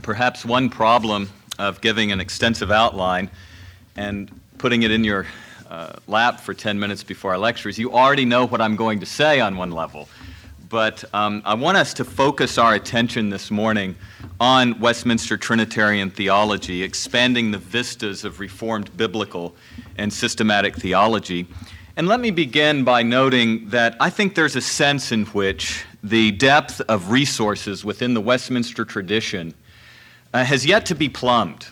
Perhaps one problem of giving an extensive outline and putting it in your uh, lap for 10 minutes before our lectures, you already know what I'm going to say on one level. But um, I want us to focus our attention this morning on Westminster Trinitarian theology, expanding the vistas of Reformed biblical and systematic theology. And let me begin by noting that I think there's a sense in which the depth of resources within the Westminster tradition uh, has yet to be plumbed.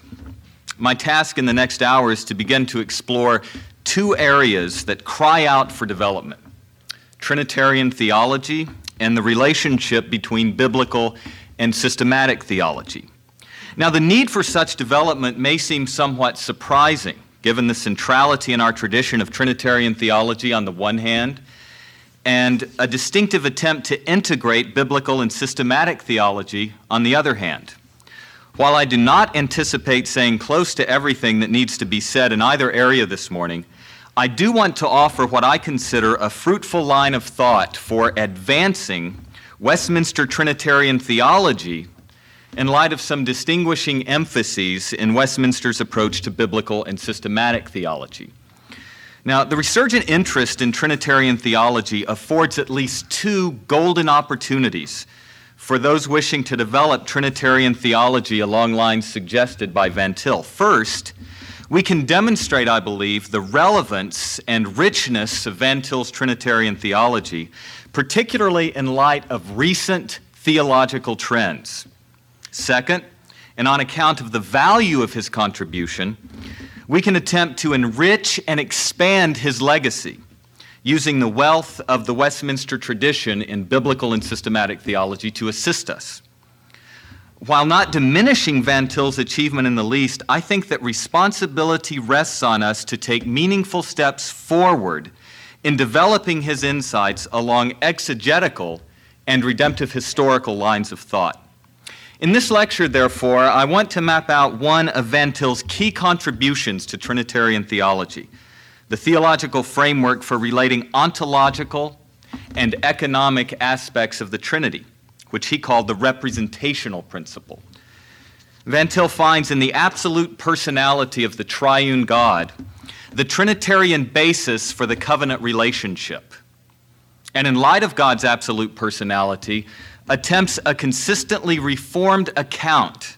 My task in the next hour is to begin to explore two areas that cry out for development Trinitarian theology and the relationship between biblical and systematic theology. Now, the need for such development may seem somewhat surprising, given the centrality in our tradition of Trinitarian theology on the one hand, and a distinctive attempt to integrate biblical and systematic theology on the other hand. While I do not anticipate saying close to everything that needs to be said in either area this morning, I do want to offer what I consider a fruitful line of thought for advancing Westminster Trinitarian theology in light of some distinguishing emphases in Westminster's approach to biblical and systematic theology. Now, the resurgent interest in Trinitarian theology affords at least two golden opportunities for those wishing to develop Trinitarian theology along lines suggested by Van Til. First, we can demonstrate, I believe, the relevance and richness of Van Til's Trinitarian theology, particularly in light of recent theological trends. Second, and on account of the value of his contribution, we can attempt to enrich and expand his legacy using the wealth of the Westminster tradition in biblical and systematic theology to assist us. While not diminishing Van Til's achievement in the least, I think that responsibility rests on us to take meaningful steps forward in developing his insights along exegetical and redemptive historical lines of thought. In this lecture, therefore, I want to map out one of Van Til's key contributions to Trinitarian theology the theological framework for relating ontological and economic aspects of the Trinity, which he called the representational principle. Van Til finds in the absolute personality of the triune God the Trinitarian basis for the covenant relationship. And in light of God's absolute personality, attempts a consistently reformed account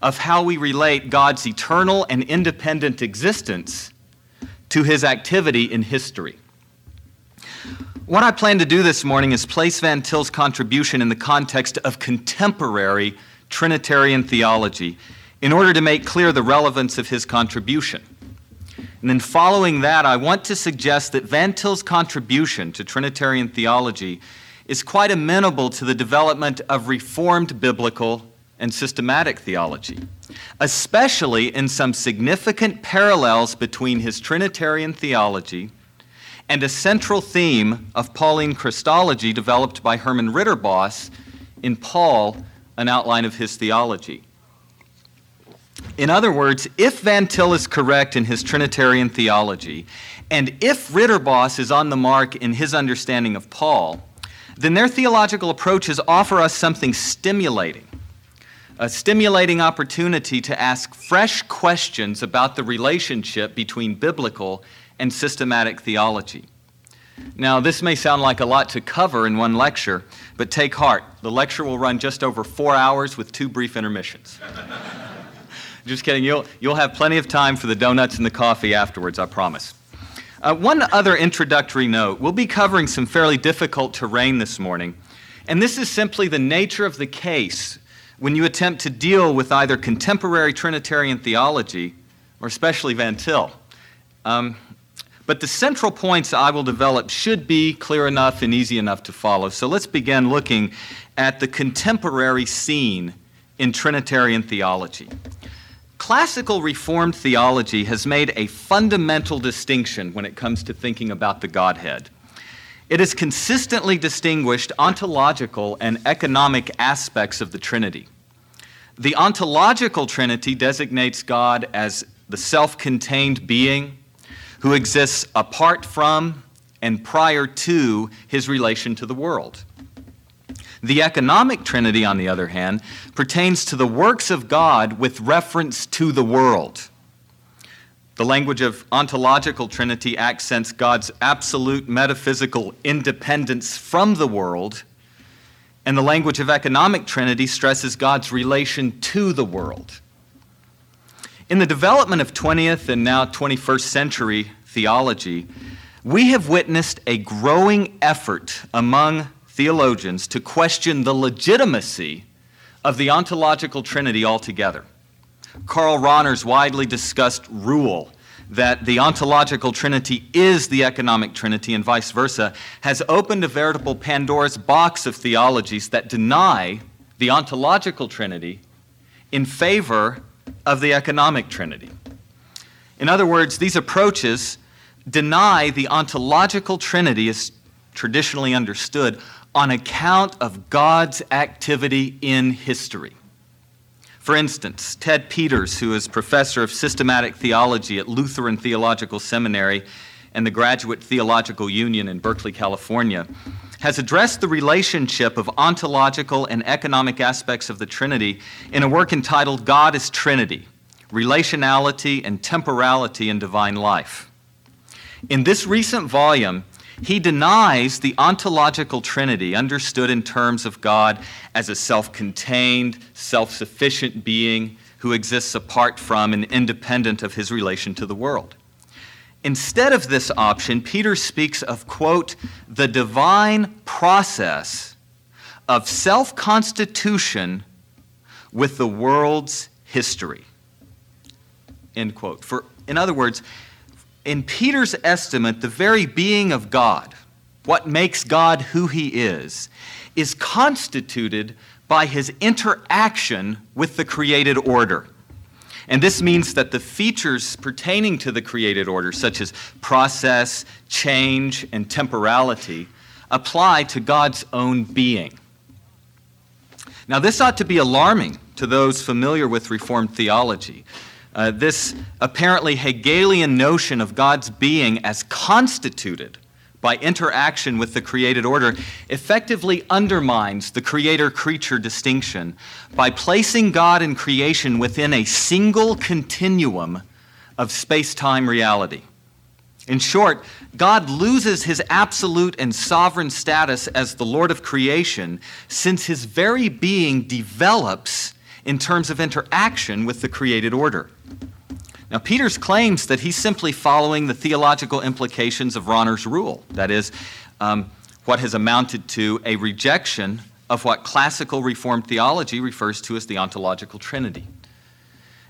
of how we relate God's eternal and independent existence to his activity in history. What I plan to do this morning is place Van Til's contribution in the context of contemporary Trinitarian theology in order to make clear the relevance of his contribution. And then, following that, I want to suggest that Van Til's contribution to Trinitarian theology is quite amenable to the development of Reformed biblical and systematic theology especially in some significant parallels between his Trinitarian theology and a central theme of Pauline Christology developed by Herman Ridderbos in Paul, an outline of his theology. In other words, if Van Til is correct in his Trinitarian theology, and if Ridderbos is on the mark in his understanding of Paul, then their theological approaches offer us something stimulating a stimulating opportunity to ask fresh questions about the relationship between biblical and systematic theology. Now, this may sound like a lot to cover in one lecture, but take heart. The lecture will run just over four hours with two brief intermissions. just kidding. You'll, you'll have plenty of time for the donuts and the coffee afterwards, I promise. Uh, one other introductory note we'll be covering some fairly difficult terrain this morning, and this is simply the nature of the case when you attempt to deal with either contemporary Trinitarian theology or especially Van Til. Um, But the central points I will develop should be clear enough and easy enough to follow. So let's begin looking at the contemporary scene in Trinitarian theology. Classical Reformed theology has made a fundamental distinction when it comes to thinking about the Godhead. It has consistently distinguished ontological and economic aspects of the Trinity. The ontological Trinity designates God as the self contained being who exists apart from and prior to his relation to the world. The economic Trinity, on the other hand, pertains to the works of God with reference to the world. The language of ontological Trinity accents God's absolute metaphysical independence from the world, and the language of economic Trinity stresses God's relation to the world. In the development of 20th and now 21st century theology, we have witnessed a growing effort among theologians to question the legitimacy of the ontological trinity altogether. Karl Rahner's widely discussed rule that the ontological trinity is the economic trinity and vice versa has opened a veritable Pandora's box of theologies that deny the ontological trinity in favor of the economic trinity. In other words, these approaches deny the ontological trinity as traditionally understood on account of God's activity in history. For instance, Ted Peters, who is professor of systematic theology at Lutheran Theological Seminary and the Graduate Theological Union in Berkeley, California, has addressed the relationship of ontological and economic aspects of the Trinity in a work entitled God is Trinity Relationality and Temporality in Divine Life. In this recent volume, he denies the ontological trinity, understood in terms of God as a self contained, self sufficient being who exists apart from and independent of his relation to the world. Instead of this option, Peter speaks of, quote, the divine process of self constitution with the world's history. End quote. For, in other words, in Peters' estimate, the very being of God, what makes God who he is, is constituted by his interaction with the created order. And this means that the features pertaining to the created order, such as process, change, and temporality, apply to God's own being. Now, this ought to be alarming to those familiar with Reformed theology. Uh, this apparently Hegelian notion of God's being as constituted by interaction with the created order effectively undermines the creator creature distinction by placing God and creation within a single continuum of space time reality. In short, God loses his absolute and sovereign status as the Lord of creation since his very being develops in terms of interaction with the created order. Now, Peters claims that he's simply following the theological implications of Rahner's rule, that is, um, what has amounted to a rejection of what classical Reformed theology refers to as the ontological trinity.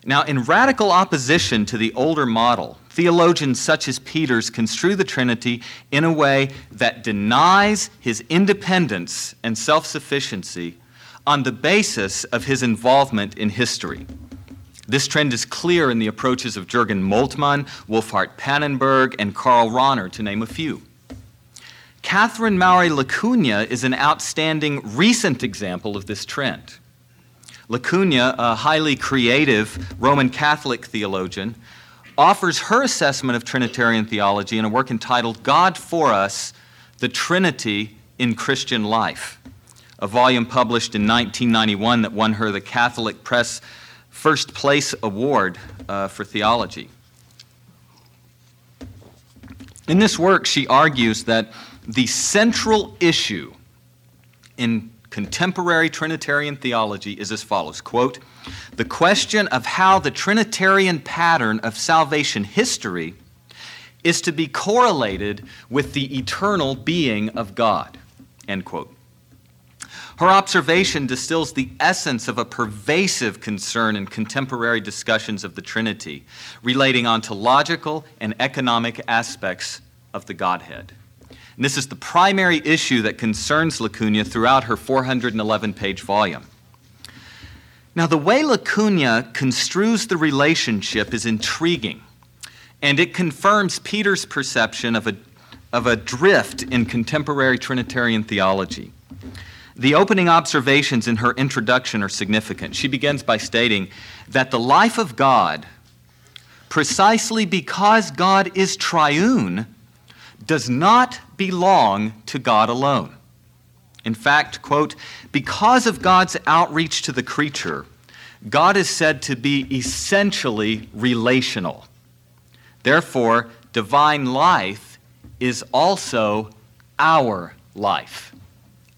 Now, in radical opposition to the older model, theologians such as Peters construe the Trinity in a way that denies his independence and self sufficiency on the basis of his involvement in history. This trend is clear in the approaches of Jürgen Moltmann, Wolfhart Pannenberg, and Karl Rahner, to name a few. Catherine Mowry LaCugna is an outstanding recent example of this trend. LaCugna, a highly creative Roman Catholic theologian, offers her assessment of Trinitarian theology in a work entitled God for Us The Trinity in Christian Life, a volume published in 1991 that won her the Catholic Press First Place Award uh, for Theology. In this work, she argues that the central issue in contemporary Trinitarian theology is as follows quote, the question of how the Trinitarian pattern of salvation history is to be correlated with the eternal being of God. End quote. Her observation distills the essence of a pervasive concern in contemporary discussions of the Trinity, relating ontological and economic aspects of the Godhead. And this is the primary issue that concerns LaCugna throughout her 411 page volume. Now, the way LaCugna construes the relationship is intriguing, and it confirms Peters' perception of a, of a drift in contemporary Trinitarian theology. The opening observations in her introduction are significant. She begins by stating that the life of God, precisely because God is triune, does not belong to God alone. In fact, quote, because of God's outreach to the creature, God is said to be essentially relational. Therefore, divine life is also our life.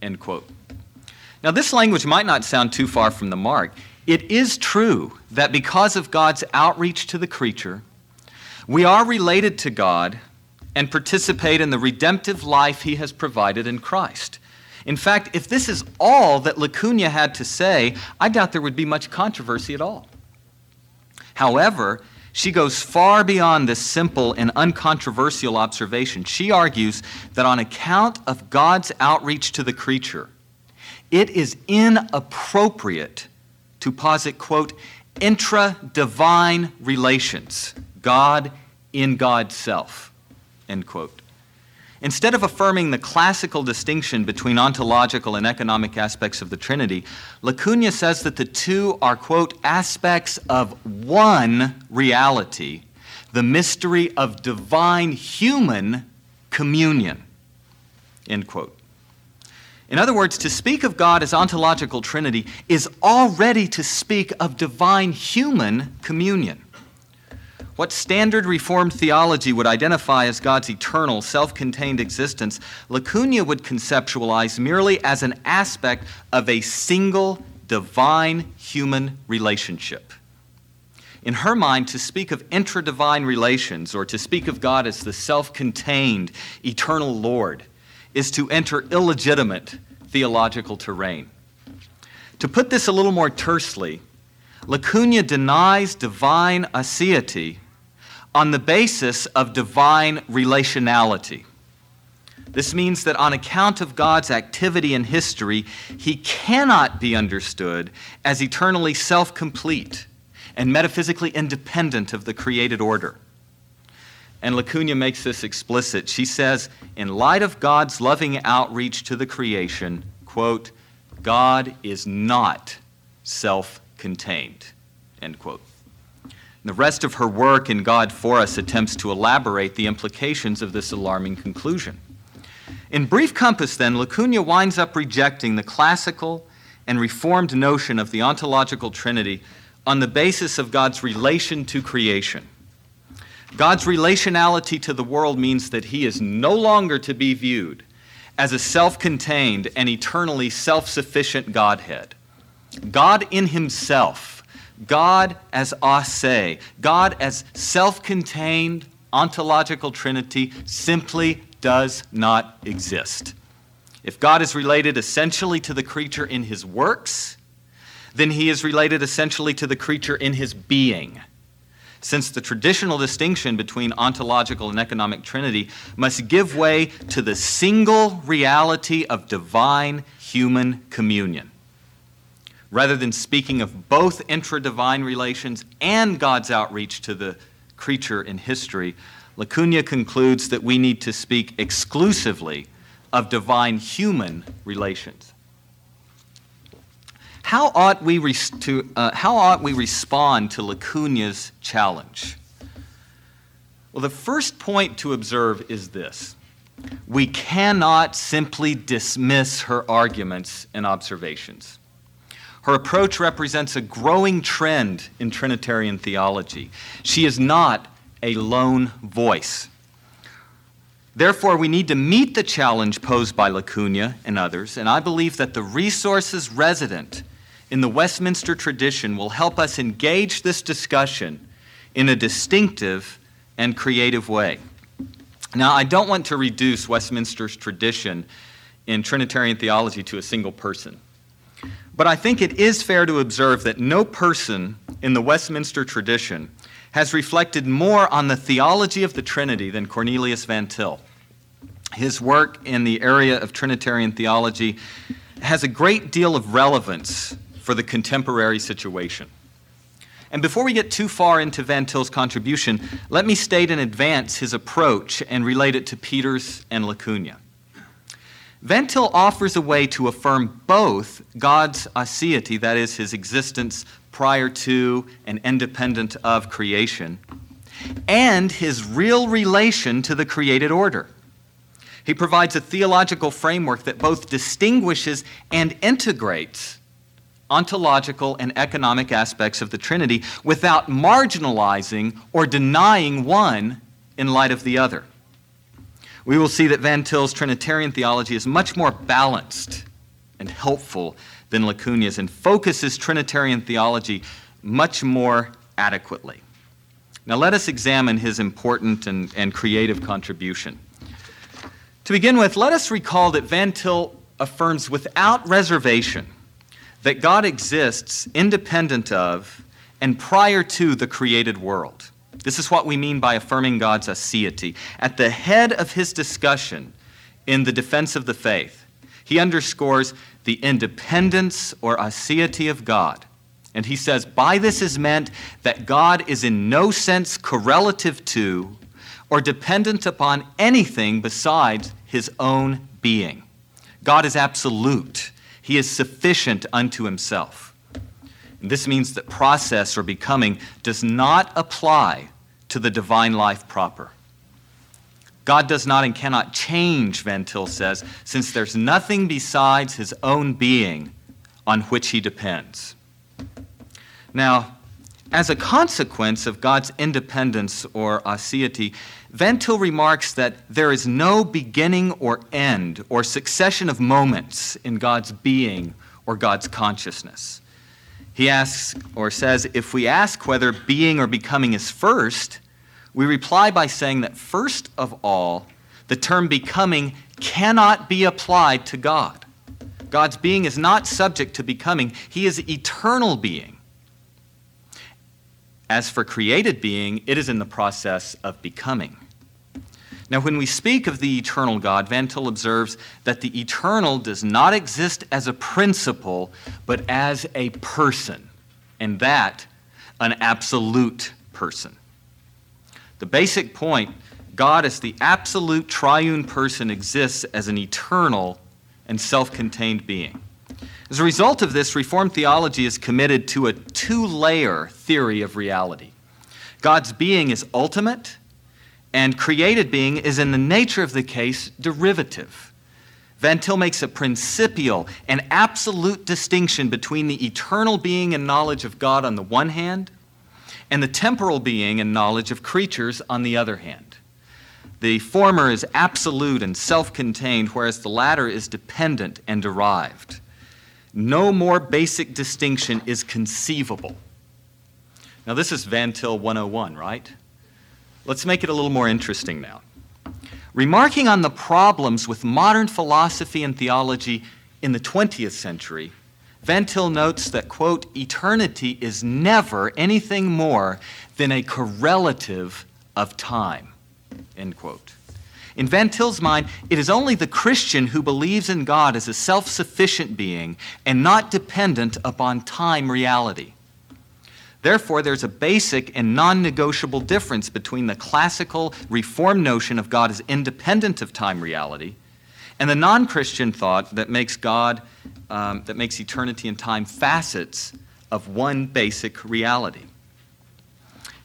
End quote. Now, this language might not sound too far from the mark. It is true that because of God's outreach to the creature, we are related to God and participate in the redemptive life he has provided in Christ. In fact, if this is all that LaCugna had to say, I doubt there would be much controversy at all. However, she goes far beyond this simple and uncontroversial observation. She argues that on account of God's outreach to the creature, it is inappropriate to posit, quote, intra divine relations, God in God's self, end quote. Instead of affirming the classical distinction between ontological and economic aspects of the Trinity, LaCugna says that the two are, quote, aspects of one reality, the mystery of divine human communion, end quote. In other words, to speak of God as ontological Trinity is already to speak of divine human communion. What standard Reformed theology would identify as God's eternal, self contained existence, LaCugna would conceptualize merely as an aspect of a single divine human relationship. In her mind, to speak of intra divine relations or to speak of God as the self contained, eternal Lord is to enter illegitimate theological terrain. To put this a little more tersely, LaCugna denies divine aseity on the basis of divine relationality. This means that on account of God's activity in history, he cannot be understood as eternally self complete and metaphysically independent of the created order. And LaCugna makes this explicit. She says, in light of God's loving outreach to the creation, quote, God is not self contained, end quote. The rest of her work in God for Us attempts to elaborate the implications of this alarming conclusion. In brief compass, then, LaCugna winds up rejecting the classical and reformed notion of the ontological Trinity on the basis of God's relation to creation. God's relationality to the world means that he is no longer to be viewed as a self contained and eternally self sufficient Godhead. God in himself God as ase, God as self contained ontological trinity, simply does not exist. If God is related essentially to the creature in his works, then he is related essentially to the creature in his being. Since the traditional distinction between ontological and economic trinity must give way to the single reality of divine human communion rather than speaking of both intra divine relations and God's outreach to the creature in history, LaCugna concludes that we need to speak exclusively of divine human relations. How ought we, res- to, uh, how ought we respond to LaCugna's challenge? Well, the first point to observe is this we cannot simply dismiss her arguments and observations. Her approach represents a growing trend in Trinitarian theology. She is not a lone voice. Therefore, we need to meet the challenge posed by LaCugna and others, and I believe that the resources resident in the Westminster tradition will help us engage this discussion in a distinctive and creative way. Now, I don't want to reduce Westminster's tradition in Trinitarian theology to a single person. But I think it is fair to observe that no person in the Westminster tradition has reflected more on the theology of the Trinity than Cornelius Van Til. His work in the area of Trinitarian theology has a great deal of relevance for the contemporary situation. And before we get too far into Van Til's contribution, let me state in advance his approach and relate it to Peters and LaCugna. Van Til offers a way to affirm both God's aseity, that is, his existence prior to and independent of creation, and his real relation to the created order. He provides a theological framework that both distinguishes and integrates ontological and economic aspects of the Trinity without marginalizing or denying one in light of the other. We will see that Van Til's Trinitarian theology is much more balanced and helpful than LaCugna's and focuses Trinitarian theology much more adequately. Now, let us examine his important and, and creative contribution. To begin with, let us recall that Van Til affirms without reservation that God exists independent of and prior to the created world. This is what we mean by affirming God's aseity. At the head of his discussion in the defense of the faith, he underscores the independence or aseity of God. And he says, by this is meant that God is in no sense correlative to or dependent upon anything besides his own being. God is absolute. He is sufficient unto himself. And this means that process or becoming does not apply to the divine life proper. God does not and cannot change, Van Til says, since there's nothing besides his own being on which he depends. Now, as a consequence of God's independence or aseity, Van Til remarks that there is no beginning or end or succession of moments in God's being or God's consciousness. He asks or says, if we ask whether being or becoming is first, we reply by saying that first of all, the term becoming cannot be applied to God. God's being is not subject to becoming, He is eternal being. As for created being, it is in the process of becoming. Now, when we speak of the eternal God, Van Til observes that the eternal does not exist as a principle, but as a person, and that an absolute person. The basic point God, as the absolute triune person, exists as an eternal and self contained being. As a result of this, Reformed theology is committed to a two layer theory of reality. God's being is ultimate, and created being is, in the nature of the case, derivative. Van Til makes a principial and absolute distinction between the eternal being and knowledge of God on the one hand, and the temporal being and knowledge of creatures on the other hand. The former is absolute and self contained, whereas the latter is dependent and derived. No more basic distinction is conceivable. Now, this is Van Til 101, right? Let's make it a little more interesting now. Remarking on the problems with modern philosophy and theology in the 20th century, Van Til notes that, quote, eternity is never anything more than a correlative of time, end quote. In Van Til's mind, it is only the Christian who believes in God as a self sufficient being and not dependent upon time reality. Therefore, there's a basic and non negotiable difference between the classical Reformed notion of God as independent of time reality and the non Christian thought that makes God, um, that makes eternity and time facets of one basic reality.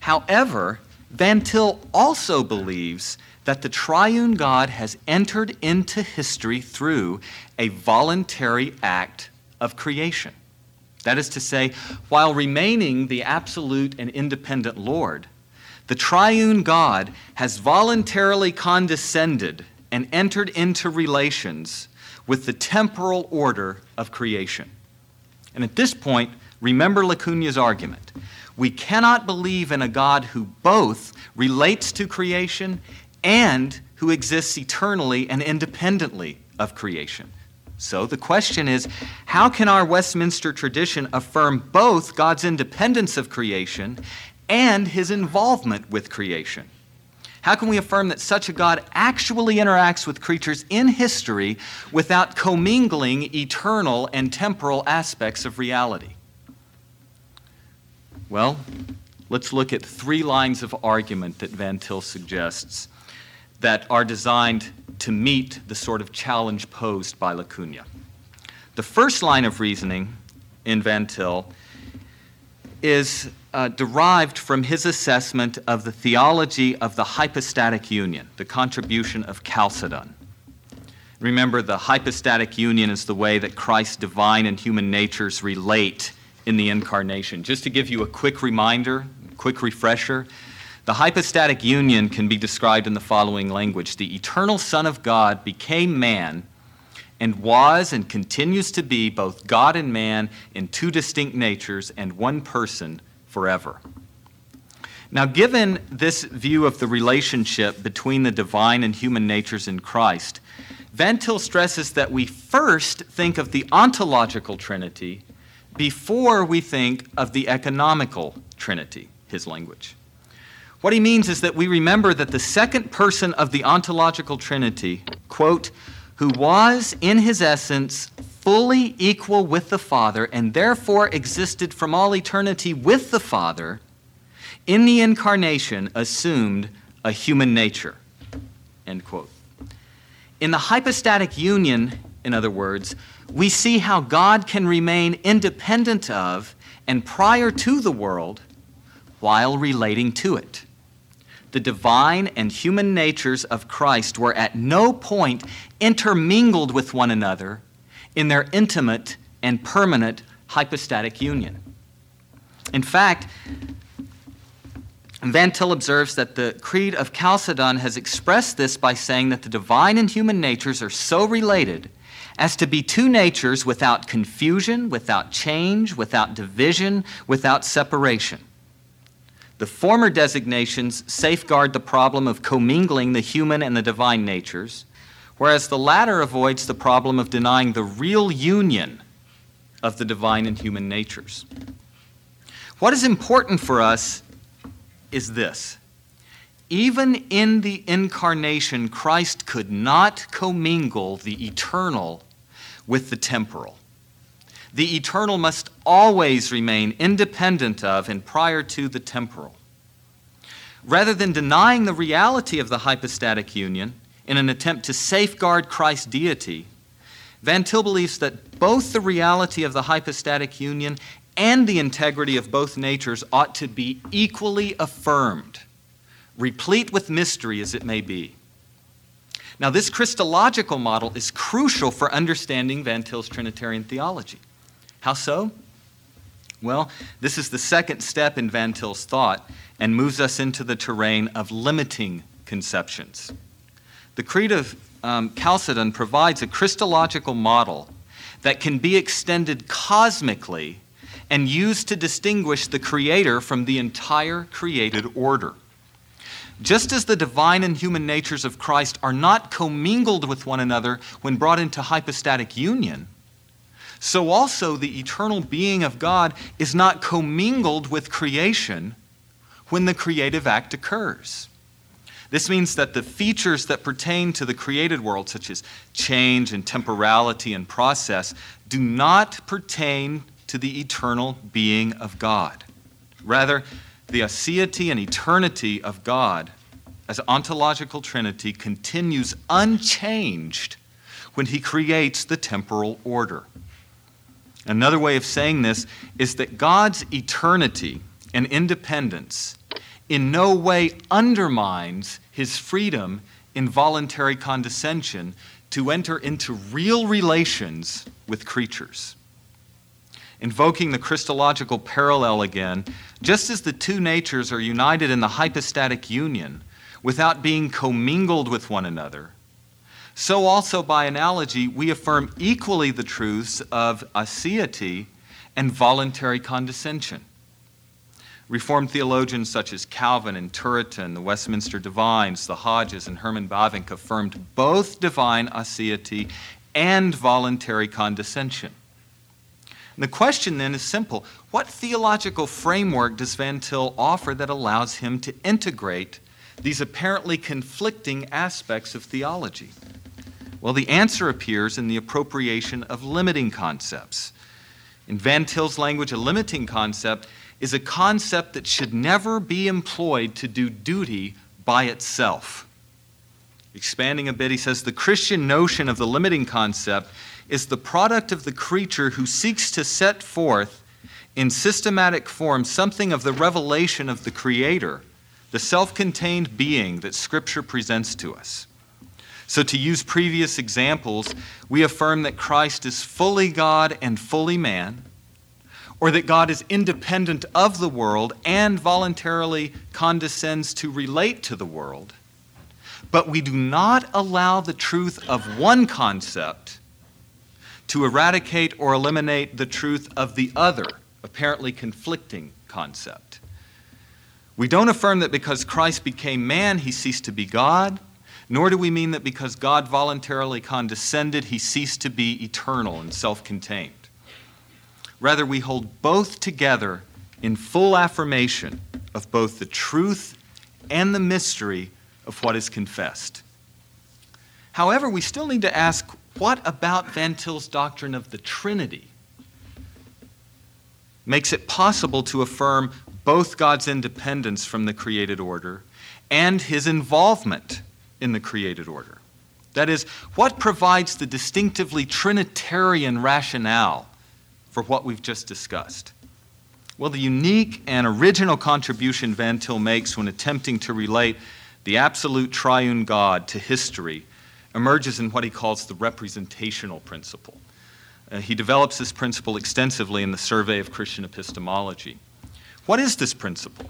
However, Van Til also believes that the triune God has entered into history through a voluntary act of creation. That is to say, while remaining the absolute and independent Lord, the triune God has voluntarily condescended and entered into relations with the temporal order of creation. And at this point, remember LaCugna's argument. We cannot believe in a God who both relates to creation and who exists eternally and independently of creation. So the question is how can our Westminster tradition affirm both God's independence of creation and his involvement with creation? How can we affirm that such a God actually interacts with creatures in history without commingling eternal and temporal aspects of reality? Well, let's look at three lines of argument that Van Til suggests that are designed to meet the sort of challenge posed by LaCugna. The first line of reasoning in Van Til is uh, derived from his assessment of the theology of the hypostatic union, the contribution of Chalcedon. Remember, the hypostatic union is the way that Christ's divine and human natures relate in the incarnation. Just to give you a quick reminder, quick refresher, the hypostatic union can be described in the following language The eternal Son of God became man and was and continues to be both God and man in two distinct natures and one person forever. Now, given this view of the relationship between the divine and human natures in Christ, Van Til stresses that we first think of the ontological Trinity before we think of the economical Trinity, his language. What he means is that we remember that the second person of the ontological Trinity, quote, who was in his essence fully equal with the Father and therefore existed from all eternity with the Father, in the incarnation assumed a human nature. End quote. In the hypostatic union, in other words, we see how God can remain independent of and prior to the world while relating to it the divine and human natures of Christ were at no point intermingled with one another in their intimate and permanent hypostatic union. In fact, Van Til observes that the Creed of Chalcedon has expressed this by saying that the divine and human natures are so related as to be two natures without confusion, without change, without division, without separation. The former designations safeguard the problem of commingling the human and the divine natures, whereas the latter avoids the problem of denying the real union of the divine and human natures. What is important for us is this. Even in the incarnation, Christ could not commingle the eternal with the temporal. The eternal must always remain independent of and prior to the temporal. Rather than denying the reality of the hypostatic union in an attempt to safeguard Christ's deity, Van Til believes that both the reality of the hypostatic union and the integrity of both natures ought to be equally affirmed, replete with mystery as it may be. Now, this Christological model is crucial for understanding Van Til's Trinitarian theology. How so? Well, this is the second step in Van Til's thought and moves us into the terrain of limiting conceptions. The Creed of um, Chalcedon provides a Christological model that can be extended cosmically and used to distinguish the Creator from the entire created order. Just as the divine and human natures of Christ are not commingled with one another when brought into hypostatic union, so also the eternal being of God is not commingled with creation when the creative act occurs. This means that the features that pertain to the created world, such as change and temporality and process, do not pertain to the eternal being of God. Rather, the aseity and eternity of God as ontological trinity continues unchanged when he creates the temporal order. Another way of saying this is that God's eternity and independence in no way undermines his freedom in voluntary condescension to enter into real relations with creatures. Invoking the Christological parallel again, just as the two natures are united in the hypostatic union without being commingled with one another, so also by analogy, we affirm equally the truths of aseity and voluntary condescension. Reformed theologians such as Calvin and Turretin, the Westminster Divines, the Hodges, and Herman Bavinck affirmed both divine aseity and voluntary condescension. And the question then is simple What theological framework does Van Til offer that allows him to integrate these apparently conflicting aspects of theology? Well, the answer appears in the appropriation of limiting concepts. In Van Til's language, a limiting concept is a concept that should never be employed to do duty by itself. Expanding a bit, he says the Christian notion of the limiting concept is the product of the creature who seeks to set forth in systematic form something of the revelation of the Creator, the self contained being that Scripture presents to us. So, to use previous examples, we affirm that Christ is fully God and fully man, or that God is independent of the world and voluntarily condescends to relate to the world. But we do not allow the truth of one concept to eradicate or eliminate the truth of the other, apparently conflicting concept. We don't affirm that because Christ became man, he ceased to be God nor do we mean that because God voluntarily condescended, he ceased to be eternal and self contained. Rather, we hold both together in full affirmation of both the truth and the mystery of what is confessed. However, we still need to ask what about Van Til's doctrine of the Trinity makes it possible to affirm both God's independence from the created order and his involvement in the created order. That is, what provides the distinctively Trinitarian rationale for what we've just discussed? Well, the unique and original contribution Van Til makes when attempting to relate the absolute triune God to history emerges in what he calls the representational principle. Uh, he develops this principle extensively in the Survey of Christian Epistemology. What is this principle?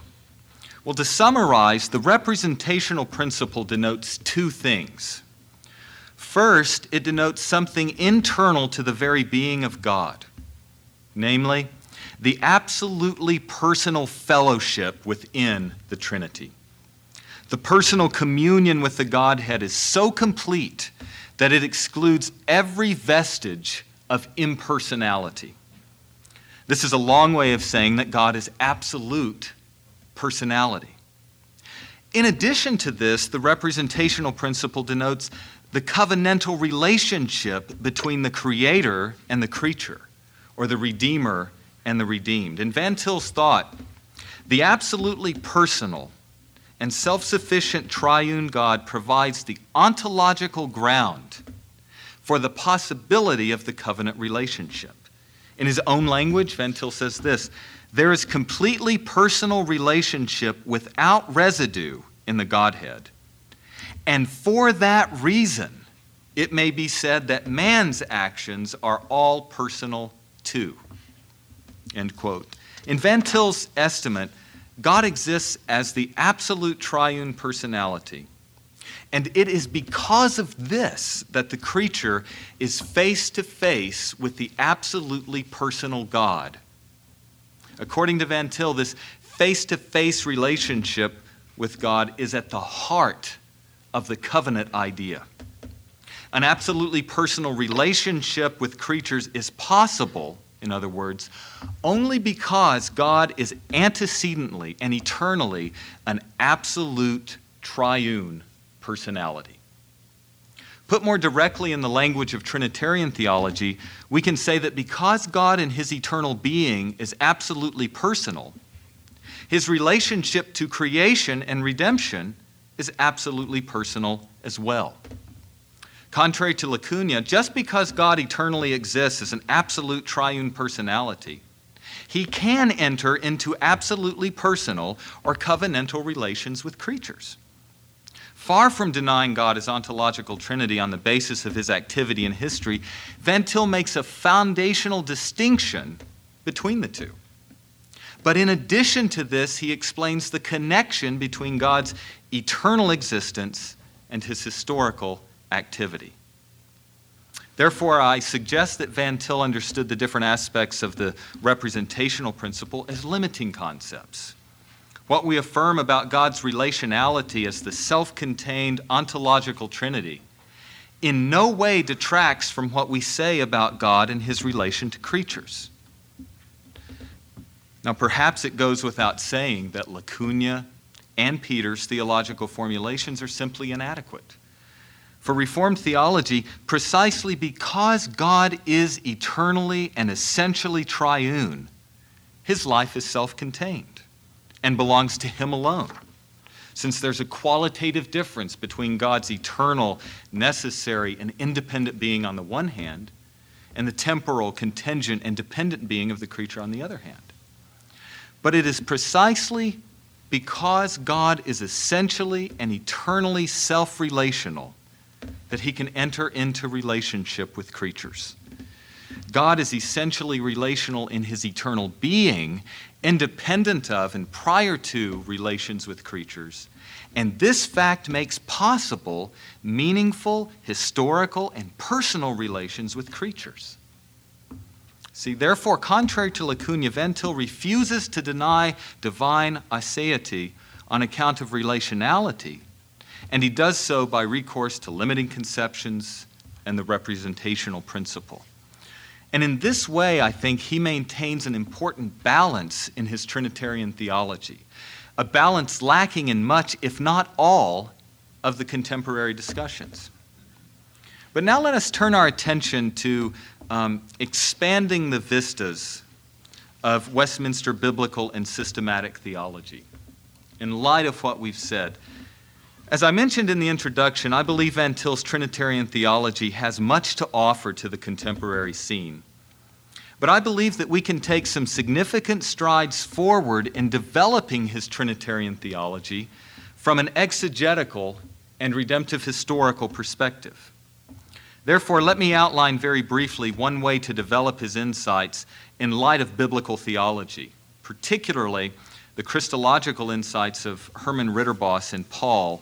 Well, to summarize, the representational principle denotes two things. First, it denotes something internal to the very being of God, namely, the absolutely personal fellowship within the Trinity. The personal communion with the Godhead is so complete that it excludes every vestige of impersonality. This is a long way of saying that God is absolute personality. In addition to this, the representational principle denotes the covenantal relationship between the creator and the creature, or the redeemer and the redeemed. In Van Til's thought, the absolutely personal and self sufficient triune God provides the ontological ground for the possibility of the covenant relationship. In his own language, Van Til says this there is completely personal relationship without residue in the Godhead. And for that reason, it may be said that man's actions are all personal too. End quote. In Van Til's estimate, God exists as the absolute triune personality. And it is because of this that the creature is face to face with the absolutely personal God According to Van Til, this face to face relationship with God is at the heart of the covenant idea. An absolutely personal relationship with creatures is possible, in other words, only because God is antecedently and eternally an absolute triune personality. Put more directly in the language of Trinitarian theology, we can say that because God in his eternal being is absolutely personal, his relationship to creation and redemption is absolutely personal as well. Contrary to LaCugna, just because God eternally exists as an absolute triune personality, he can enter into absolutely personal or covenantal relations with creatures. Far from denying God his ontological trinity on the basis of his activity in history, Van Til makes a foundational distinction between the two. But in addition to this, he explains the connection between God's eternal existence and his historical activity. Therefore, I suggest that Van Til understood the different aspects of the representational principle as limiting concepts. What we affirm about God's relationality as the self contained ontological Trinity in no way detracts from what we say about God and his relation to creatures. Now, perhaps it goes without saying that LaCugna and Peters' theological formulations are simply inadequate. For Reformed theology, precisely because God is eternally and essentially triune, his life is self contained and belongs to him alone since there's a qualitative difference between God's eternal, necessary, and independent being on the one hand, and the temporal, contingent, and dependent being of the creature on the other hand. But it is precisely because God is essentially and eternally self relational that he can enter into relationship with creatures. God is essentially relational in his eternal being, independent of and prior to relations with creatures. And this fact makes possible meaningful, historical, and personal relations with creatures. See, therefore, contrary to LaCugna, Van Til refuses to deny divine aseity on account of relationality, and he does so by recourse to limiting conceptions and the representational principle. And in this way, I think he maintains an important balance in his Trinitarian theology, a balance lacking in much, if not all, of the contemporary discussions. But now let us turn our attention to um, expanding the vistas of Westminster biblical and systematic theology in light of what we've said. As I mentioned in the introduction, I believe Van Til's Trinitarian theology has much to offer to the contemporary scene. But I believe that we can take some significant strides forward in developing his Trinitarian theology from an exegetical and redemptive historical perspective. Therefore, let me outline very briefly one way to develop his insights in light of biblical theology, particularly the Christological insights of Herman Ridderbos and Paul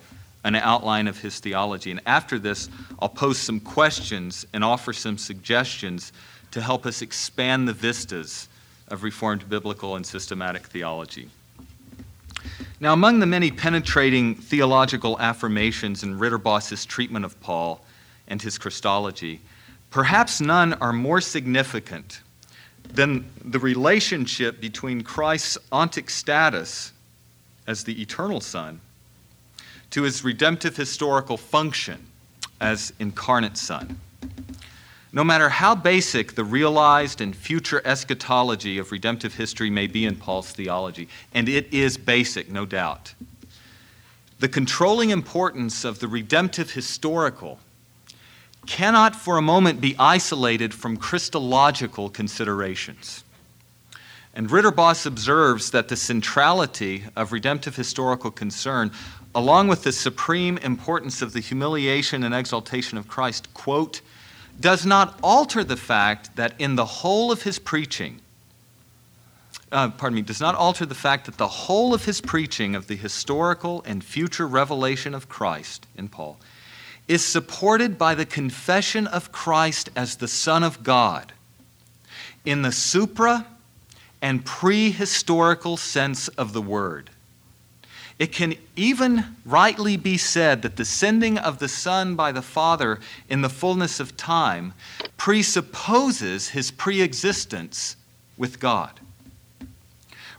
an outline of his theology. And after this, I'll pose some questions and offer some suggestions to help us expand the vistas of Reformed biblical and systematic theology. Now, among the many penetrating theological affirmations in Ridderbos's treatment of Paul and his Christology, perhaps none are more significant than the relationship between Christ's ontic status as the eternal Son to his redemptive historical function as incarnate Son. No matter how basic the realized and future eschatology of redemptive history may be in Paul's theology, and it is basic, no doubt, the controlling importance of the redemptive historical cannot for a moment be isolated from Christological considerations. And Ridderbos observes that the centrality of redemptive historical concern along with the supreme importance of the humiliation and exaltation of Christ, quote, does not alter the fact that in the whole of his preaching, uh, pardon me, does not alter the fact that the whole of his preaching of the historical and future revelation of Christ in Paul is supported by the confession of Christ as the Son of God in the supra and prehistorical sense of the word. It can even rightly be said that the sending of the Son by the Father in the fullness of time presupposes his preexistence with God.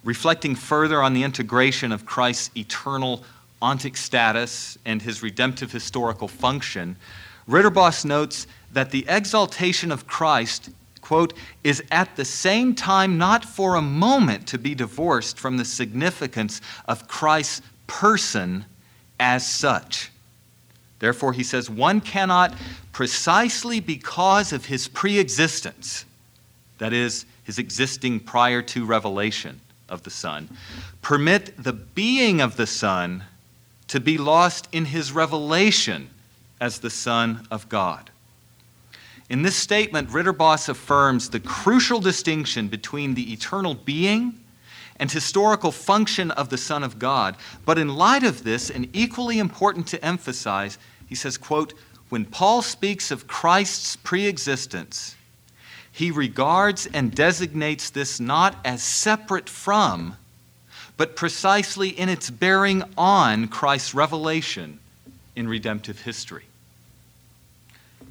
Reflecting further on the integration of Christ's eternal ontic status and his redemptive historical function, Ridderbos notes that the exaltation of Christ, quote, is at the same time not for a moment to be divorced from the significance of Christ's person as such. Therefore, he says, one cannot, precisely because of his preexistence, that is, his existing prior to revelation of the Son, permit the being of the Son to be lost in his revelation as the Son of God. In this statement, Ridderbos affirms the crucial distinction between the eternal being and historical function of the Son of God. But in light of this, and equally important to emphasize, he says, quote, when Paul speaks of Christ's preexistence, he regards and designates this not as separate from, but precisely in its bearing on Christ's revelation in redemptive history.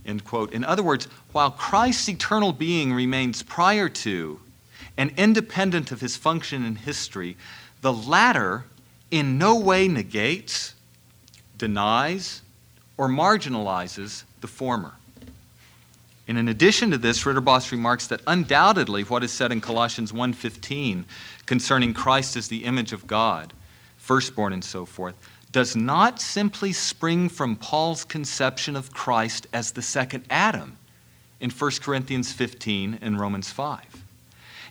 End quote. In other words, while Christ's eternal being remains prior to and independent of his function in history, the latter in no way negates, denies, or marginalizes the former. And in addition to this, Ridderbos remarks that undoubtedly what is said in Colossians 1:15 concerning Christ as the image of God, firstborn and so forth, does not simply spring from Paul's conception of Christ as the second Adam in 1 Corinthians 15 and Romans 5.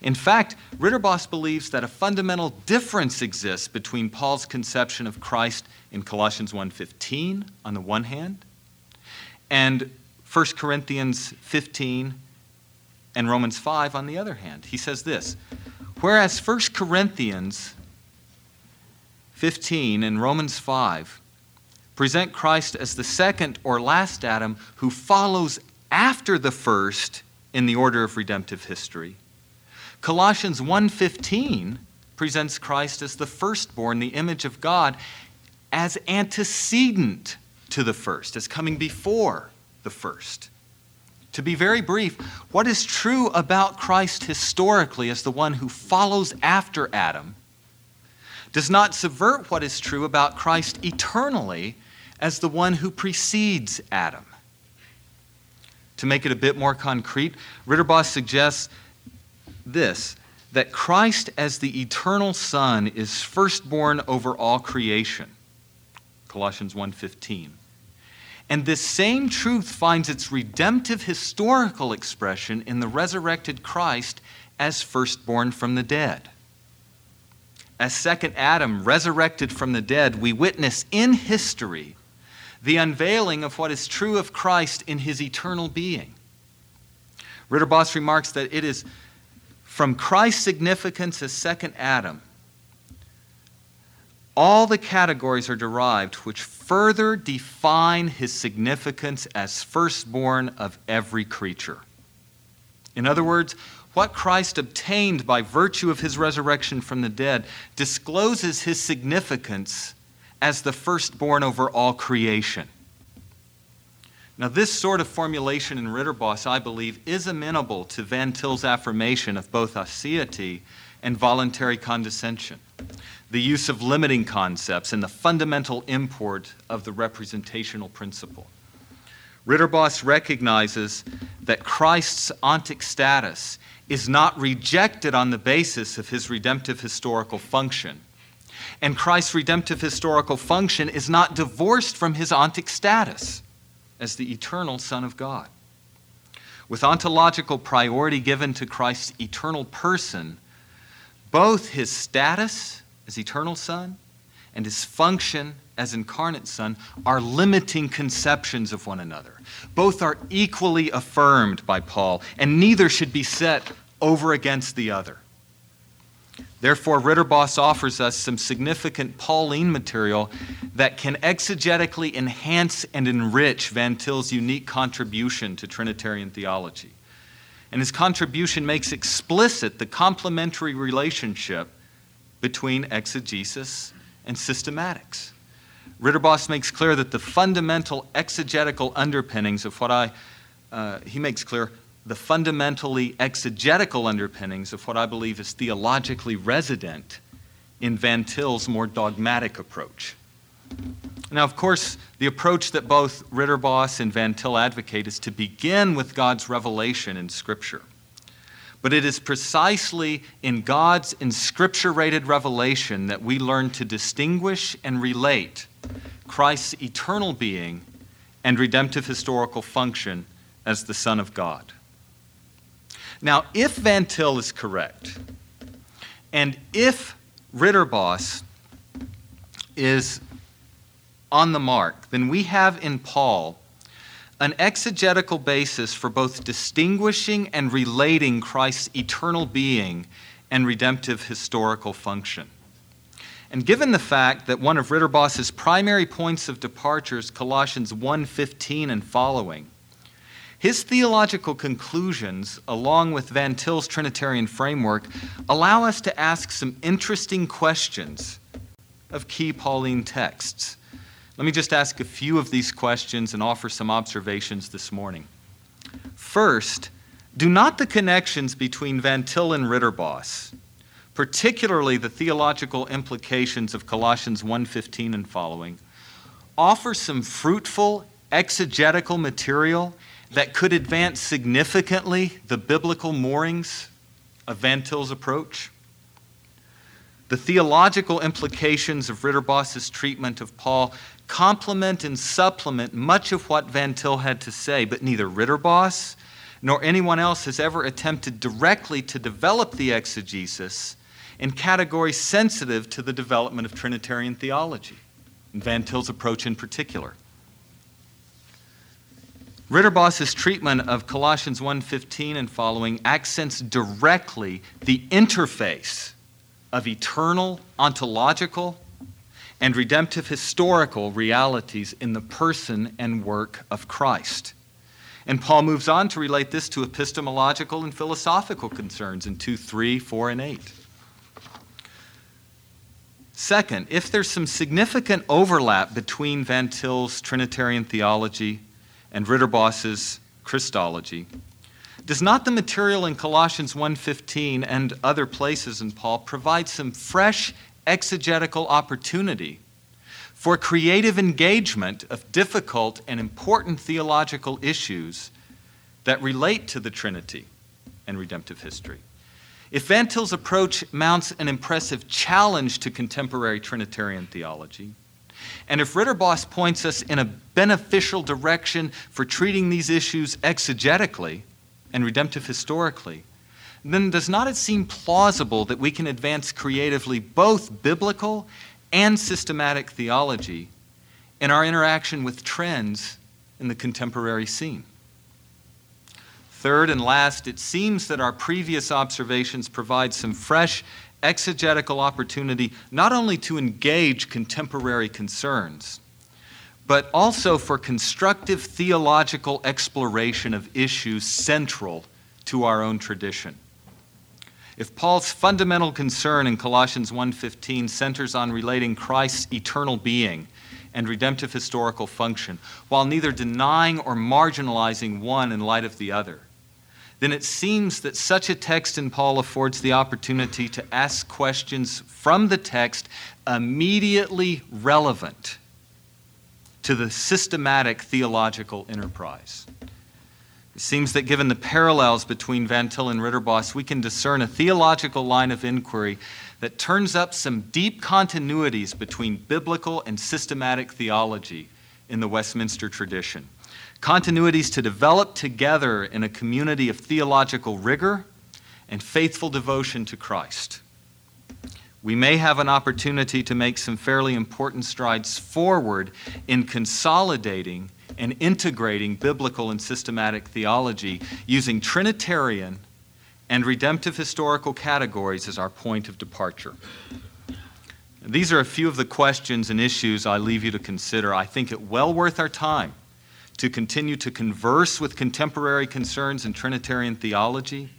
In fact, Ridderbos believes that a fundamental difference exists between Paul's conception of Christ in Colossians 1:15 on the one hand and 1 Corinthians 15 and Romans 5 on the other hand. He says this Whereas 1 Corinthians 15 and Romans 5 present Christ as the second or last Adam who follows after the first in the order of redemptive history. Colossians 1:15 presents Christ as the firstborn, the image of God, as antecedent to the first, as coming before the first. To be very brief, what is true about Christ historically as the one who follows after Adam does not subvert what is true about Christ eternally as the one who precedes Adam. To make it a bit more concrete, Ridderbos suggests this that Christ as the eternal Son is firstborn over all creation. Colossians 1:15. And this same truth finds its redemptive historical expression in the resurrected Christ as firstborn from the dead. As second Adam resurrected from the dead, we witness in history the unveiling of what is true of Christ in his eternal being. Ridderbos remarks that it is from Christ's significance as second Adam all the categories are derived which further define his significance as firstborn of every creature. In other words, what Christ obtained by virtue of his resurrection from the dead discloses his significance as the firstborn over all creation. Now, this sort of formulation in Ridderbos, I believe, is amenable to Van Til's affirmation of both aseity and voluntary condescension the use of limiting concepts, and the fundamental import of the representational principle. Ridderbos recognizes that Christ's ontic status is not rejected on the basis of his redemptive historical function. And Christ's redemptive historical function is not divorced from his ontic status as the eternal Son of God. With ontological priority given to Christ's eternal person, both his status as eternal Son and his function as incarnate Son are limiting conceptions of one another. Both are equally affirmed by Paul, and neither should be set over against the other. Therefore, Ridderbos offers us some significant Pauline material that can exegetically enhance and enrich Van Til's unique contribution to Trinitarian theology. And his contribution makes explicit the complementary relationship between exegesis and systematics. Ridderbos makes clear that the fundamental exegetical underpinnings of what I, uh, he makes clear the fundamentally exegetical underpinnings of what I believe is theologically resident in Van Til's more dogmatic approach. Now, of course, the approach that both Ridderbos and Van Til advocate is to begin with God's revelation in Scripture. But it is precisely in God's inscripturated revelation that we learn to distinguish and relate Christ's eternal being and redemptive historical function as the Son of God. Now, if Van Til is correct, and if Ridderbos is on the mark, then we have in Paul an exegetical basis for both distinguishing and relating Christ's eternal being and redemptive historical function. And given the fact that one of Ridderbos's primary points of departure is Colossians 1:15 and following, his theological conclusions, along with Van Til's Trinitarian framework, allow us to ask some interesting questions of key Pauline texts Let me just ask a few of these questions and offer some observations this morning. First, do not the connections between Van Til and Ridderbos, particularly the theological implications of Colossians 1:15 and following, offer some fruitful exegetical material that could advance significantly the biblical moorings of Van Til's approach? The theological implications of Ridderbos's treatment of Paul complement and supplement much of what Van Til had to say, but neither Ridderbos nor anyone else has ever attempted directly to develop the exegesis in categories sensitive to the development of Trinitarian theology, Van Til's approach in particular. Ridderbos's treatment of Colossians 1:15 and following accents directly the interface of eternal ontological and redemptive historical realities in the person and work of Christ. And Paul moves on to relate this to epistemological and philosophical concerns in 2, 3, 4, and 8. Second, if there's some significant overlap between Van Til's Trinitarian theology and Ridderbos's Christology. Does not the material in Colossians 1:15 and other places in Paul provide some fresh exegetical opportunity for creative engagement of difficult and important theological issues that relate to the Trinity and redemptive history? If Van Til's approach mounts an impressive challenge to contemporary Trinitarian theology, and if Ridderbos points us in a beneficial direction for treating these issues exegetically and redemptive historically, then does not it seem plausible that we can advance creatively both biblical and systematic theology in our interaction with trends in the contemporary scene? Third and last, it seems that our previous observations provide some fresh exegetical opportunity not only to engage contemporary concerns, but also for constructive theological exploration of issues central to our own tradition. If Paul's fundamental concern in Colossians 1:15 centers on relating Christ's eternal being and redemptive historical function, while neither denying or marginalizing one in light of the other, then it seems that such a text in Paul affords the opportunity to ask questions from the text immediately relevant to the systematic theological enterprise. It seems that given the parallels between Van Til and Ridderbos, we can discern a theological line of inquiry that turns up some deep continuities between biblical and systematic theology in the Westminster tradition continuities to develop together in a community of theological rigor and faithful devotion to Christ. We may have an opportunity to make some fairly important strides forward in consolidating and integrating biblical and systematic theology using Trinitarian and redemptive historical categories as our point of departure. These are a few of the questions and issues I leave you to consider. I think it well worth our time to continue to converse with contemporary concerns in Trinitarian theology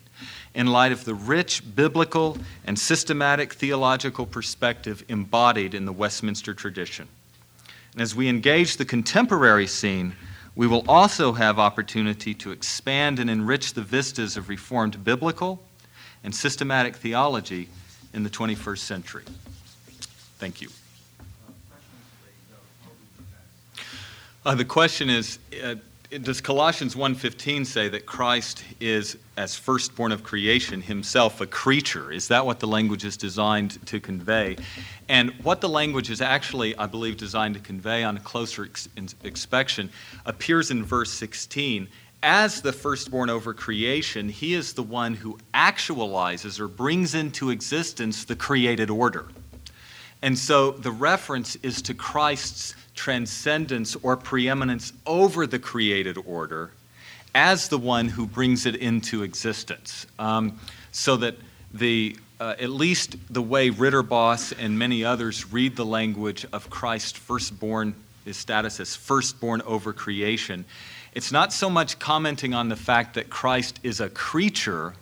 in light of the rich biblical and systematic theological perspective embodied in the Westminster tradition. And as we engage the contemporary scene, we will also have opportunity to expand and enrich the vistas of Reformed biblical and systematic theology in the 21st century. Thank you. Uh, the question is, uh, does Colossians 1:15 say that Christ is as firstborn of creation himself a creature? Is that what the language is designed to convey? And what the language is actually, I believe, designed to convey on a closer ex- inspection appears in verse 16. As the firstborn over creation, he is the one who actualizes or brings into existence the created order. And so the reference is to Christ's transcendence or preeminence over the created order as the one who brings it into existence. Um, so that the, uh, at least the way Ridderbos and many others read the language of Christ firstborn, his status as firstborn over creation, it's not so much commenting on the fact that Christ is a creature,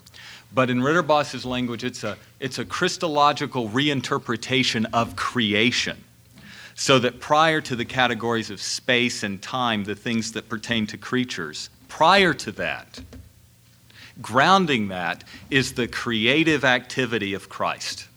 but in Ridderbos's language, it's a, it's a Christological reinterpretation of creation. So that prior to the categories of space and time, the things that pertain to creatures, prior to that, grounding that is the creative activity of Christ.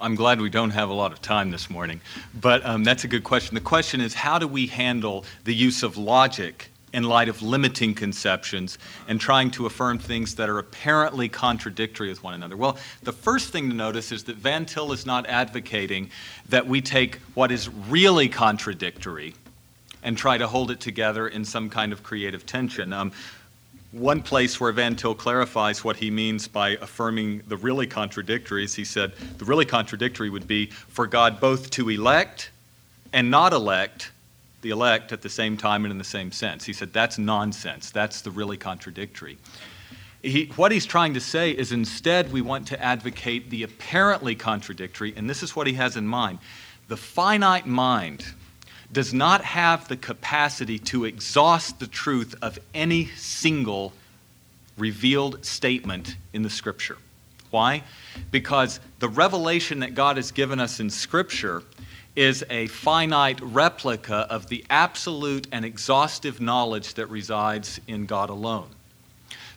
I'm glad we don't have a lot of time this morning, but um, that's a good question. The question is how do we handle the use of logic in light of limiting conceptions and trying to affirm things that are apparently contradictory with one another? Well, the first thing to notice is that Van Til is not advocating that we take what is really contradictory and try to hold it together in some kind of creative tension. Um, one place where Van Til clarifies what he means by affirming the really contradictory is he said the really contradictory would be for God both to elect and not elect the elect at the same time and in the same sense. He said that's nonsense. That's the really contradictory. He, what he's trying to say is instead we want to advocate the apparently contradictory, and this is what he has in mind. The finite mind does not have the capacity to exhaust the truth of any single revealed statement in the Scripture. Why? Because the revelation that God has given us in Scripture is a finite replica of the absolute and exhaustive knowledge that resides in God alone.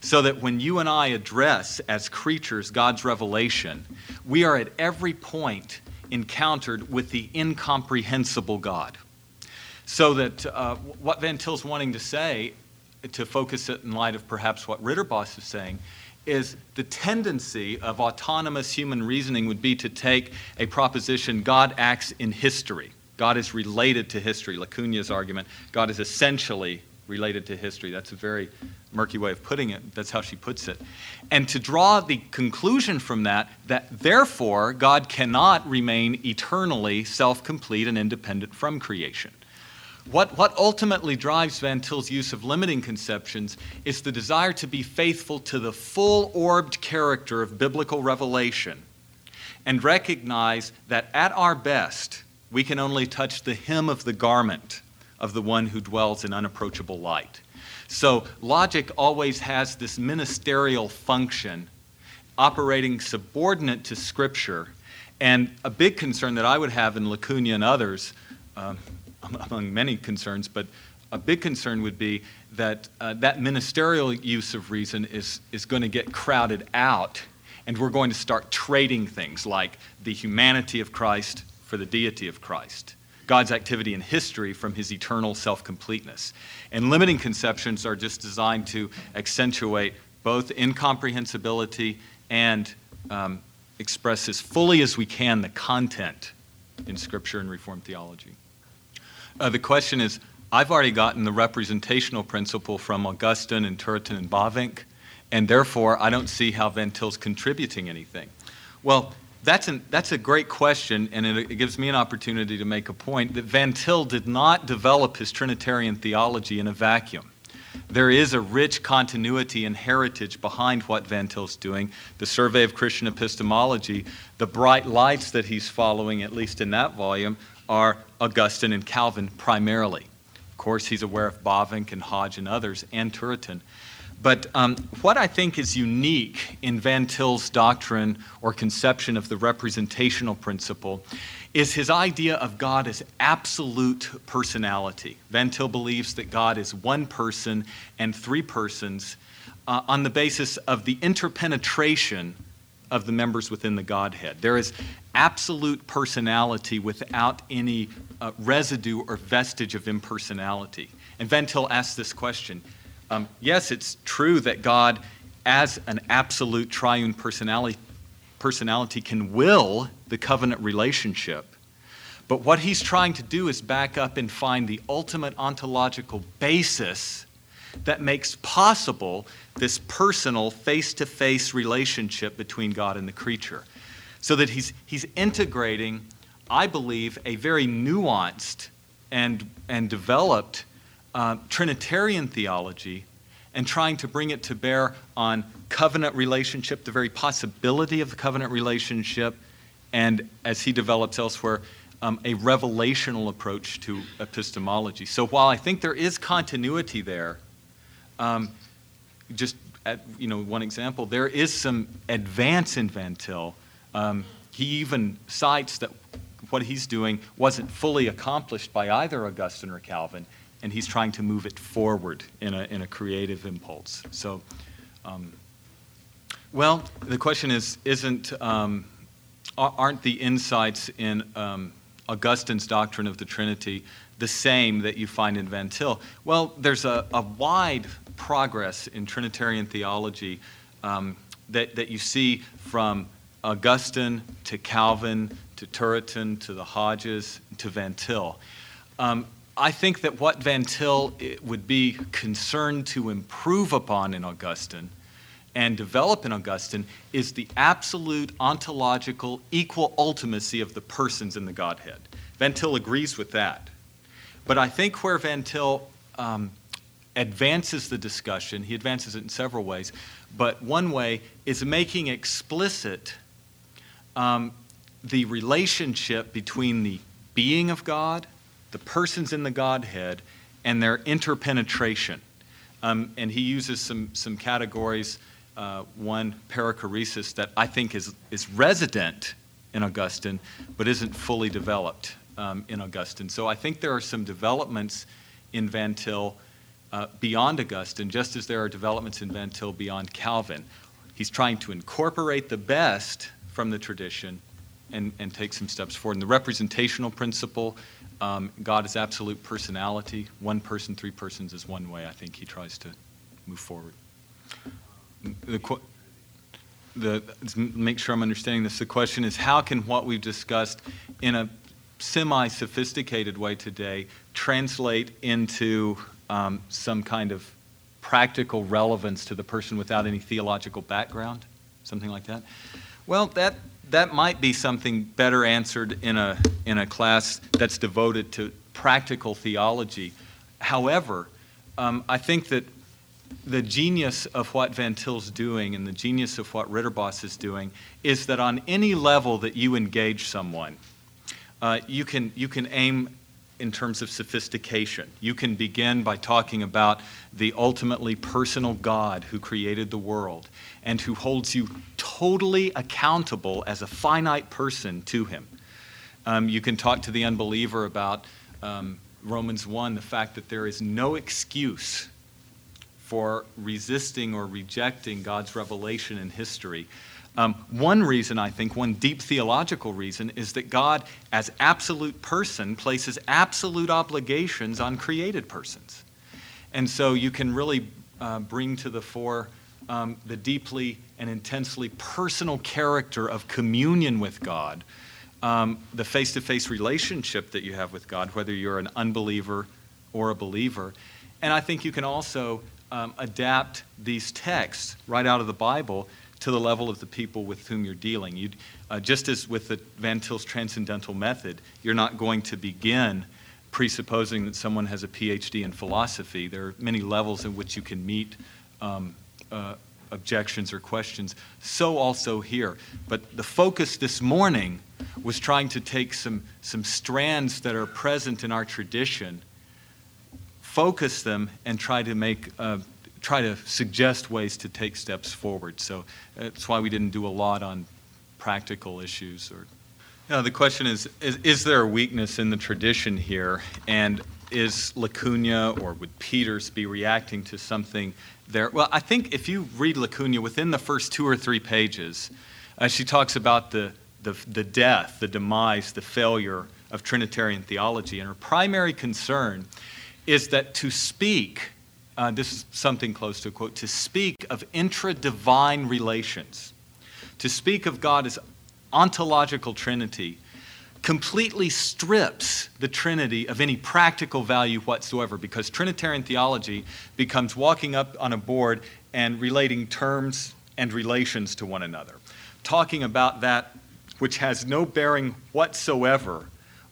So that when you and I address as creatures God's revelation, we are at every point encountered with the incomprehensible God. So that uh, what Van Til's wanting to say, to focus it in light of perhaps what Ridderbos is saying, is the tendency of autonomous human reasoning would be to take a proposition God acts in history. God is related to history. LaCugna's argument, God is essentially related to history. That's a very murky way of putting it. That's how she puts it. And to draw the conclusion from that, that therefore God cannot remain eternally self complete and independent from creation. What, what ultimately drives Van Til's use of limiting conceptions is the desire to be faithful to the full orbed character of biblical revelation and recognize that at our best, we can only touch the hem of the garment of the one who dwells in unapproachable light. So, logic always has this ministerial function operating subordinate to Scripture. And a big concern that I would have in LaCugna and others, um, among many concerns, but a big concern would be that uh, that ministerial use of reason is, is going to get crowded out, and we're going to start trading things like the humanity of Christ for the deity of Christ, God's activity in history from his eternal self completeness. And limiting conceptions are just designed to accentuate both incomprehensibility and um, express as fully as we can the content in Scripture and Reformed theology. Uh, the question is I've already gotten the representational principle from Augustine and Turretin and Bavinck, and therefore I don't see how Van Til's contributing anything. Well, that's, an, that's a great question, and it, it, gives me an opportunity to make a point that Van Til did not develop his Trinitarian theology in a vacuum. There is a rich continuity and heritage behind what Van Til's doing. The Survey of Christian Epistemology, the bright lights that he's following, at least in that volume, are Augustine and Calvin primarily. Of course, he's aware of Bavinck and Hodge and others, and Turretin. But um, what I think is unique in Van Til's doctrine or conception of the representational principle is his idea of God as absolute personality. Van Til believes that God is one person and three persons uh, on the basis of the interpenetration of the members within the Godhead. There is absolute personality without any uh, residue or vestige of impersonality. And Van Til asks this question um, Yes, it's true that God, as an absolute triune personality, personality, can will the covenant relationship. But what he's trying to do is back up and find the ultimate ontological basis that makes possible this personal, face to face relationship between God and the creature. So that he's, he's integrating, I believe, a very nuanced and, and developed uh, Trinitarian theology and trying to bring it to bear on covenant relationship, the very possibility of the covenant relationship, and as he develops elsewhere, um, a revelational approach to epistemology. So while I think there is continuity there, um, just at, you know one example, there is some advance in Van Til. Um, he even cites that what he's doing wasn't fully accomplished by either Augustine or Calvin, and he's trying to move it forward in a, in a creative impulse. So, um, well, the question is isn't, um, aren't the insights in um, Augustine's doctrine of the Trinity the same that you find in Van Til? Well, there's a, a wide progress in Trinitarian theology um, that, that you see from Augustine to Calvin to Turretin to the Hodges to Van Til. Um, I think that what Van Til eh, would be concerned to improve upon in Augustine and develop in Augustine is the absolute ontological equal ultimacy of the persons in the Godhead. Van Til agrees with that. But I think where Van Til um, advances the discussion, he advances it in several ways, but one way is making explicit um, the relationship between the being of God, the persons in the Godhead, and their interpenetration. Um, and he uses some, some categories, uh, one, perichoresis, that I think is, is resident in Augustine, but isn't fully developed um, in Augustine. So I think there are some developments in Van Til uh, beyond Augustine, just as there are developments in Van Til beyond Calvin. He's trying to incorporate the best from the tradition and, and take some steps forward. And the representational principle, um, God is absolute personality. One person, three persons is one way I think he tries to move forward. The, the, make sure I'm understanding this. The question is how can what we've discussed in a semi sophisticated way today translate into um, some kind of practical relevance to the person without any theological background? Something like that? Well, that, that might be something better answered in a, in a class that's devoted to practical theology. However, um, I think that the genius of what Van Til's doing and the genius of what Ridderbos is doing is that on any level that you engage someone, uh, you, can, you can aim in terms of sophistication. You can begin by talking about the ultimately personal God who created the world and who holds you totally accountable as a finite person to him. Um, you can talk to the unbeliever about um, Romans 1, the fact that there is no excuse for resisting or rejecting God's revelation in history. Um, one reason, I think, one deep theological reason, is that God, as absolute person, places absolute obligations on created persons. And so you can really uh, bring to the fore um, the deeply and intensely personal character of communion with God, um, the face to face relationship that you have with God, whether you're an unbeliever or a believer. And I think you can also um, adapt these texts right out of the Bible to the level of the people with whom you're dealing. you uh, just as with the Van Til's transcendental method, you're not going to begin presupposing that someone has a PhD in philosophy. There are many levels in which you can meet um, uh, objections or questions. So also here. But the focus this morning was trying to take some, some strands that are present in our tradition, focus them, and try to make uh, try to suggest ways to take steps forward. So that's why we didn't do a lot on practical issues. Or, you know, the question is, is, is there a weakness in the tradition here? And is LaCugna or would Peters be reacting to something there? Well, I think if you read LaCugna within the first two or three pages, uh, she talks about the, the, the death, the demise, the failure of Trinitarian theology. And her primary concern is that to speak uh, this is something close to a quote, to speak of intra divine relations, to speak of God as ontological Trinity, completely strips the Trinity of any practical value whatsoever because Trinitarian theology becomes walking up on a board and relating terms and relations to one another, talking about that which has no bearing whatsoever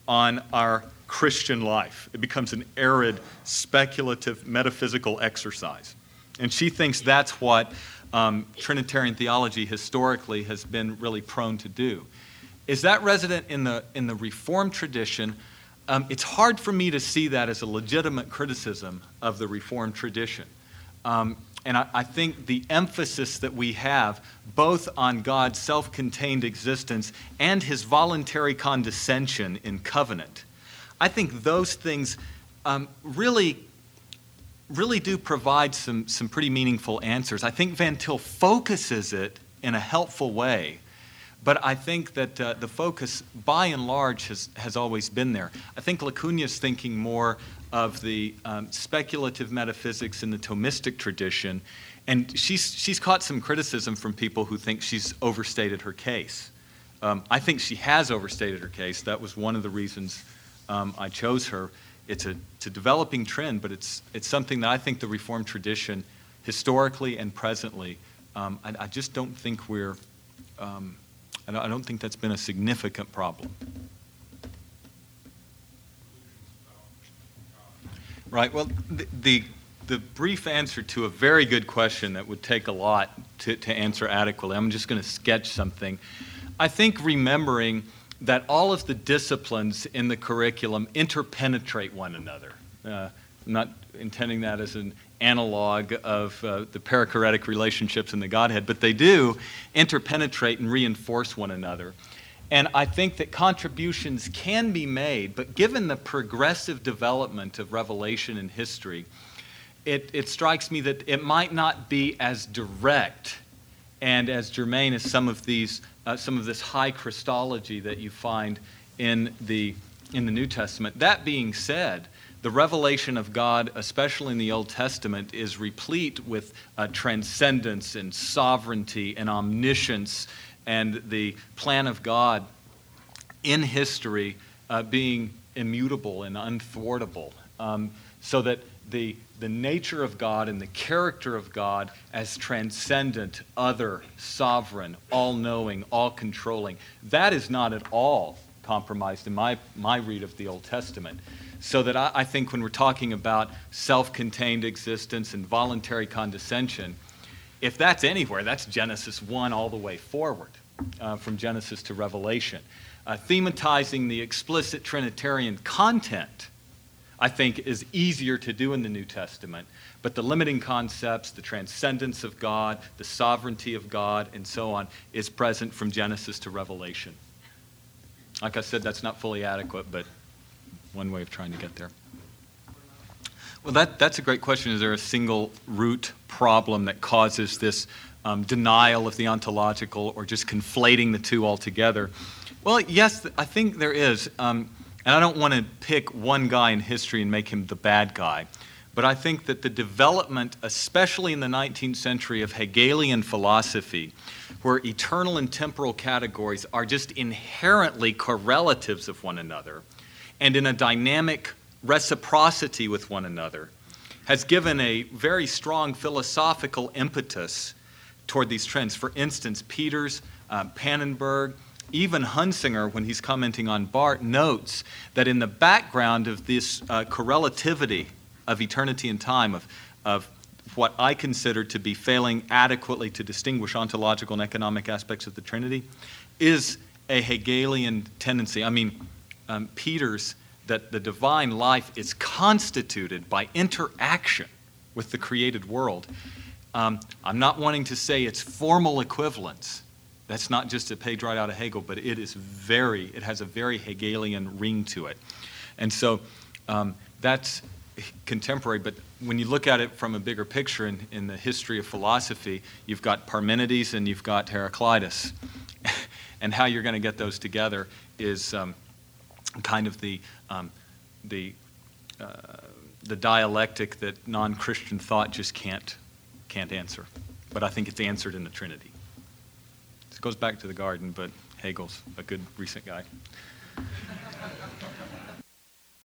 on our Christian life. It becomes an arid, speculative, metaphysical exercise. And she thinks that's what um, Trinitarian theology historically has been really prone to do. Is that resident in the, in the Reformed tradition? Um, it's hard for me to see that as a legitimate criticism of the Reformed tradition. Um, and I, I think the emphasis that we have both on God's self contained existence and his voluntary condescension in covenant, I think those things um, really, really do provide some, some pretty meaningful answers. I think Van Til focuses it in a helpful way. But I think that uh, the focus, by and large, has, has always been there. I think LaCugna's thinking more of the um, speculative metaphysics in the Thomistic tradition, and she's, she's caught some criticism from people who think she's overstated her case. Um, I think she has overstated her case. That was one of the reasons um, I chose her. It's a, it's a developing trend, but it's, it's something that I think the Reformed tradition, historically and presently, um, I, I, just don't think we're, um, I don't, I don't think that's been a significant problem. Right. Well, the, the, the, brief answer to a very good question that would take a lot to, to answer adequately, I'm just going to sketch something. I think remembering that all of the disciplines in the curriculum interpenetrate one another. Uh, I'm not intending that as an analog of uh, the perichoretic relationships in the Godhead, but they do interpenetrate and reinforce one another. And I think that contributions can be made, but given the progressive development of revelation in history, it, it strikes me that it might not be as direct and as germane as some of these, uh, some of this high Christology that you find in the, in the New Testament. That being said, the revelation of God, especially in the Old Testament, is replete with uh, transcendence and sovereignty and omniscience and the plan of God in history uh, being immutable and unthwartable. Um, so that the, the nature of God and the character of God as transcendent, other, sovereign, all knowing, all controlling, that is not at all compromised in my, my read of the Old Testament. So that I, I think when we're talking about self contained existence and voluntary condescension, if that's anywhere, that's Genesis 1 all the way forward, uh, from Genesis to Revelation. Uh, thematizing the explicit Trinitarian content, I think, is easier to do in the New Testament. But the limiting concepts, the transcendence of God, the sovereignty of God, and so on, is present from Genesis to Revelation. Like I said, that's not fully adequate, but one way of trying to get there. Well, that, that's a great question. Is there a single root problem that causes this um, denial of the ontological or just conflating the two altogether? Well, yes, I think there is. Um, and I don't want to pick one guy in history and make him the bad guy. But I think that the development, especially in the 19th century, of Hegelian philosophy, where eternal and temporal categories are just inherently correlatives of one another, and in a dynamic reciprocity with one another has given a very strong philosophical impetus toward these trends. For instance, Peters, uh, Pannenberg, even Hunsinger, when he's commenting on Barth, notes that in the background of this uh, correlativity of eternity and time, of, of what I consider to be failing adequately to distinguish ontological and economic aspects of the Trinity, is a Hegelian tendency. I mean, um, Peters that the divine life is constituted by interaction with the created world. Um, I'm not wanting to say it's formal equivalence. That's not just a page right out of Hegel, but it is very, it has a very Hegelian ring to it. And so um, that's contemporary, but when you look at it from a bigger picture in, in the history of philosophy, you've got Parmenides and you've got Heraclitus. and how you're going to get those together is um, kind of the, um, the, uh, the dialectic that non Christian thought just can't, can't answer. But I think it's answered in the Trinity. It goes back to the garden, but Hegel's a good recent guy.